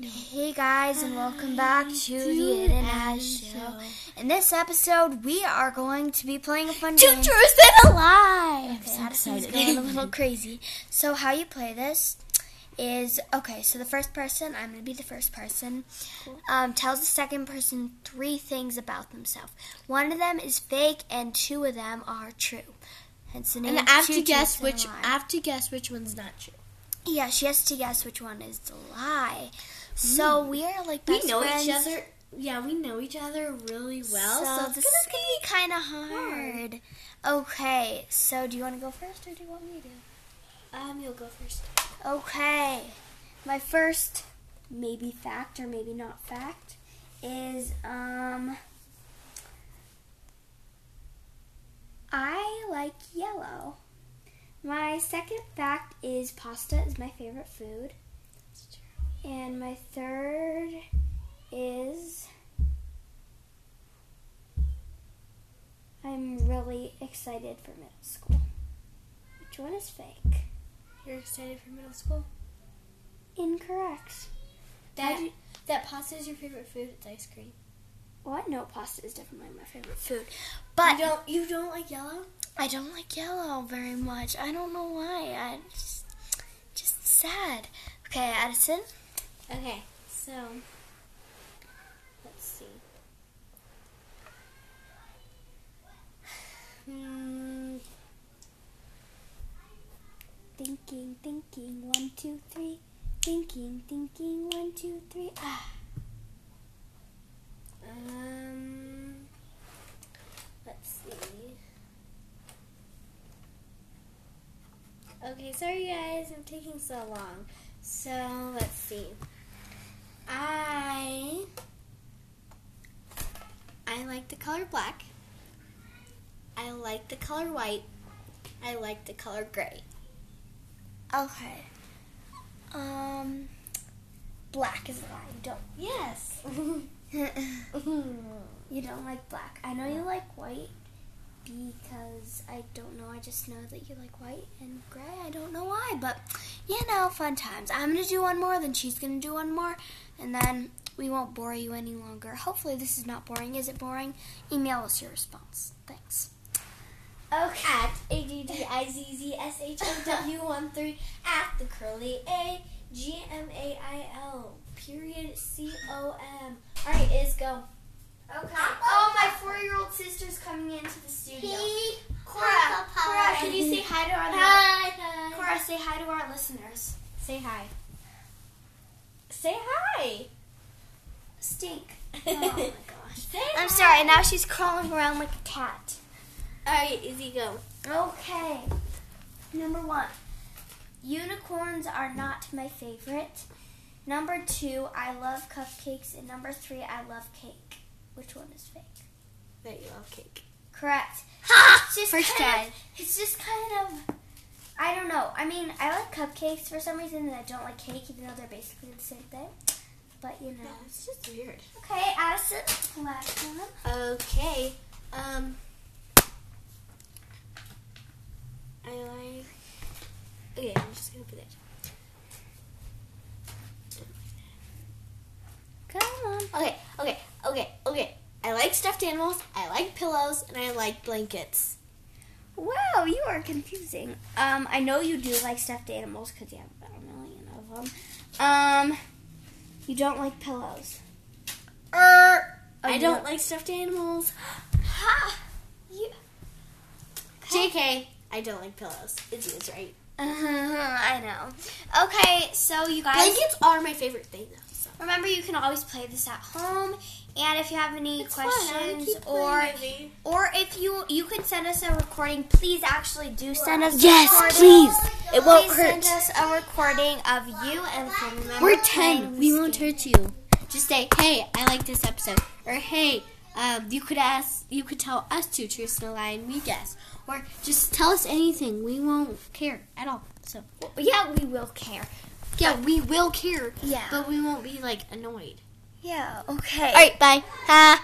Hey guys, and welcome back to the Ed and Ash Show. In this episode, we are going to be playing a fun Two game. truths and a lie. Okay, Addison's going a little crazy. So, how you play this is okay. So, the first person, I'm going to be the first person, um, tells the second person three things about themselves. One of them is fake, and two of them are true. Hence the name. And I have Two to guess Truths and a which. I have to guess which one's not true. Yeah, she has to guess which one is the lie. So we are like best we know friends. each other. Yeah, we know each other really well. So, So, this is gonna be kind of hard. Okay, so do you want to go first, or do you want me to? um, you'll go first. Okay, my first maybe fact or maybe not fact is um I like yellow. My second fact is pasta is my favorite food. And my third is I'm really excited for middle school. Which one is fake? You're excited for middle school. Incorrect. That that pasta is your favorite food. It's ice cream. What? No, pasta is definitely my favorite food. But you don't. You don't like yellow. I don't like yellow very much. I don't know why. I just, just sad. Okay, Addison. Okay, so let's see. Hmm. Thinking, thinking, one, two, three. Thinking, thinking, one, two, three. Ah. Um. Let's see. Okay, sorry guys, I'm taking so long. So let's see. I I like the color black. I like the color white. I like the color gray. Okay. Um, black is a lie. You don't. Yes. you don't like black. I know you like white because I don't know. I just know that you like white and gray. I don't know why, but you know, fun times. I'm gonna do one more, then she's gonna do one more, and then we won't bore you any longer. Hopefully, this is not boring. Is it boring? Email us your response. Thanks. Okay. at A D D I Z Z S H O W 1 3 at the curly A G M A I L period C O M. Alright, is go. Okay. Four-year-old sister's coming into the studio. Cora, Cora, can you say hi to our Hi, hi. Cora, say hi to our listeners. Say hi. Say hi. Stink. Oh my gosh. Say I'm hi. sorry. Now she's crawling around like a cat. Alright, Izzy, go. Okay. Number one. Unicorns are not my favorite. Number two, I love cupcakes. And number three, I love cake. Which one is fake? That you love cake. Correct. Ha! It's just First try. Of, it's just kind of. I don't know. I mean, I like cupcakes for some reason, and I don't like cake, even though they're basically the same thing. But you know. Yeah, it's just weird. Okay, Addison. Last one. Okay. Um. I like. Okay, I'm just gonna put it. Come on. Okay, okay, okay, okay. I like stuffed animals. I like pillows, and I like blankets. Wow, you are confusing. Um, I know you do like stuffed animals because you have about a million of them. Um, you don't like pillows. Er, I don't like stuffed animals. Ha! You. JK, I don't like pillows. Izzy is right. I know. Okay, so you guys. Blankets are my favorite thing, though. So. Remember, you can always play this at home, and if you have any It's fun. I wanna questions keep playing or with or if you you can send us a recording, please actually do send us. Yes, a recording. please. It won't Please hurt. send us a recording of you and family. We're 10. We won't hurt you. Just say, hey, I like this episode. Or, hey, um, you could ask, you could tell us to truths and a lie and we guess. Or just tell us anything. We won't care at all. So, Yeah, we will care. yeah, we will care. Yeah. But we won't be, like, annoyed. Yeah. Okay. All right, bye. Ha.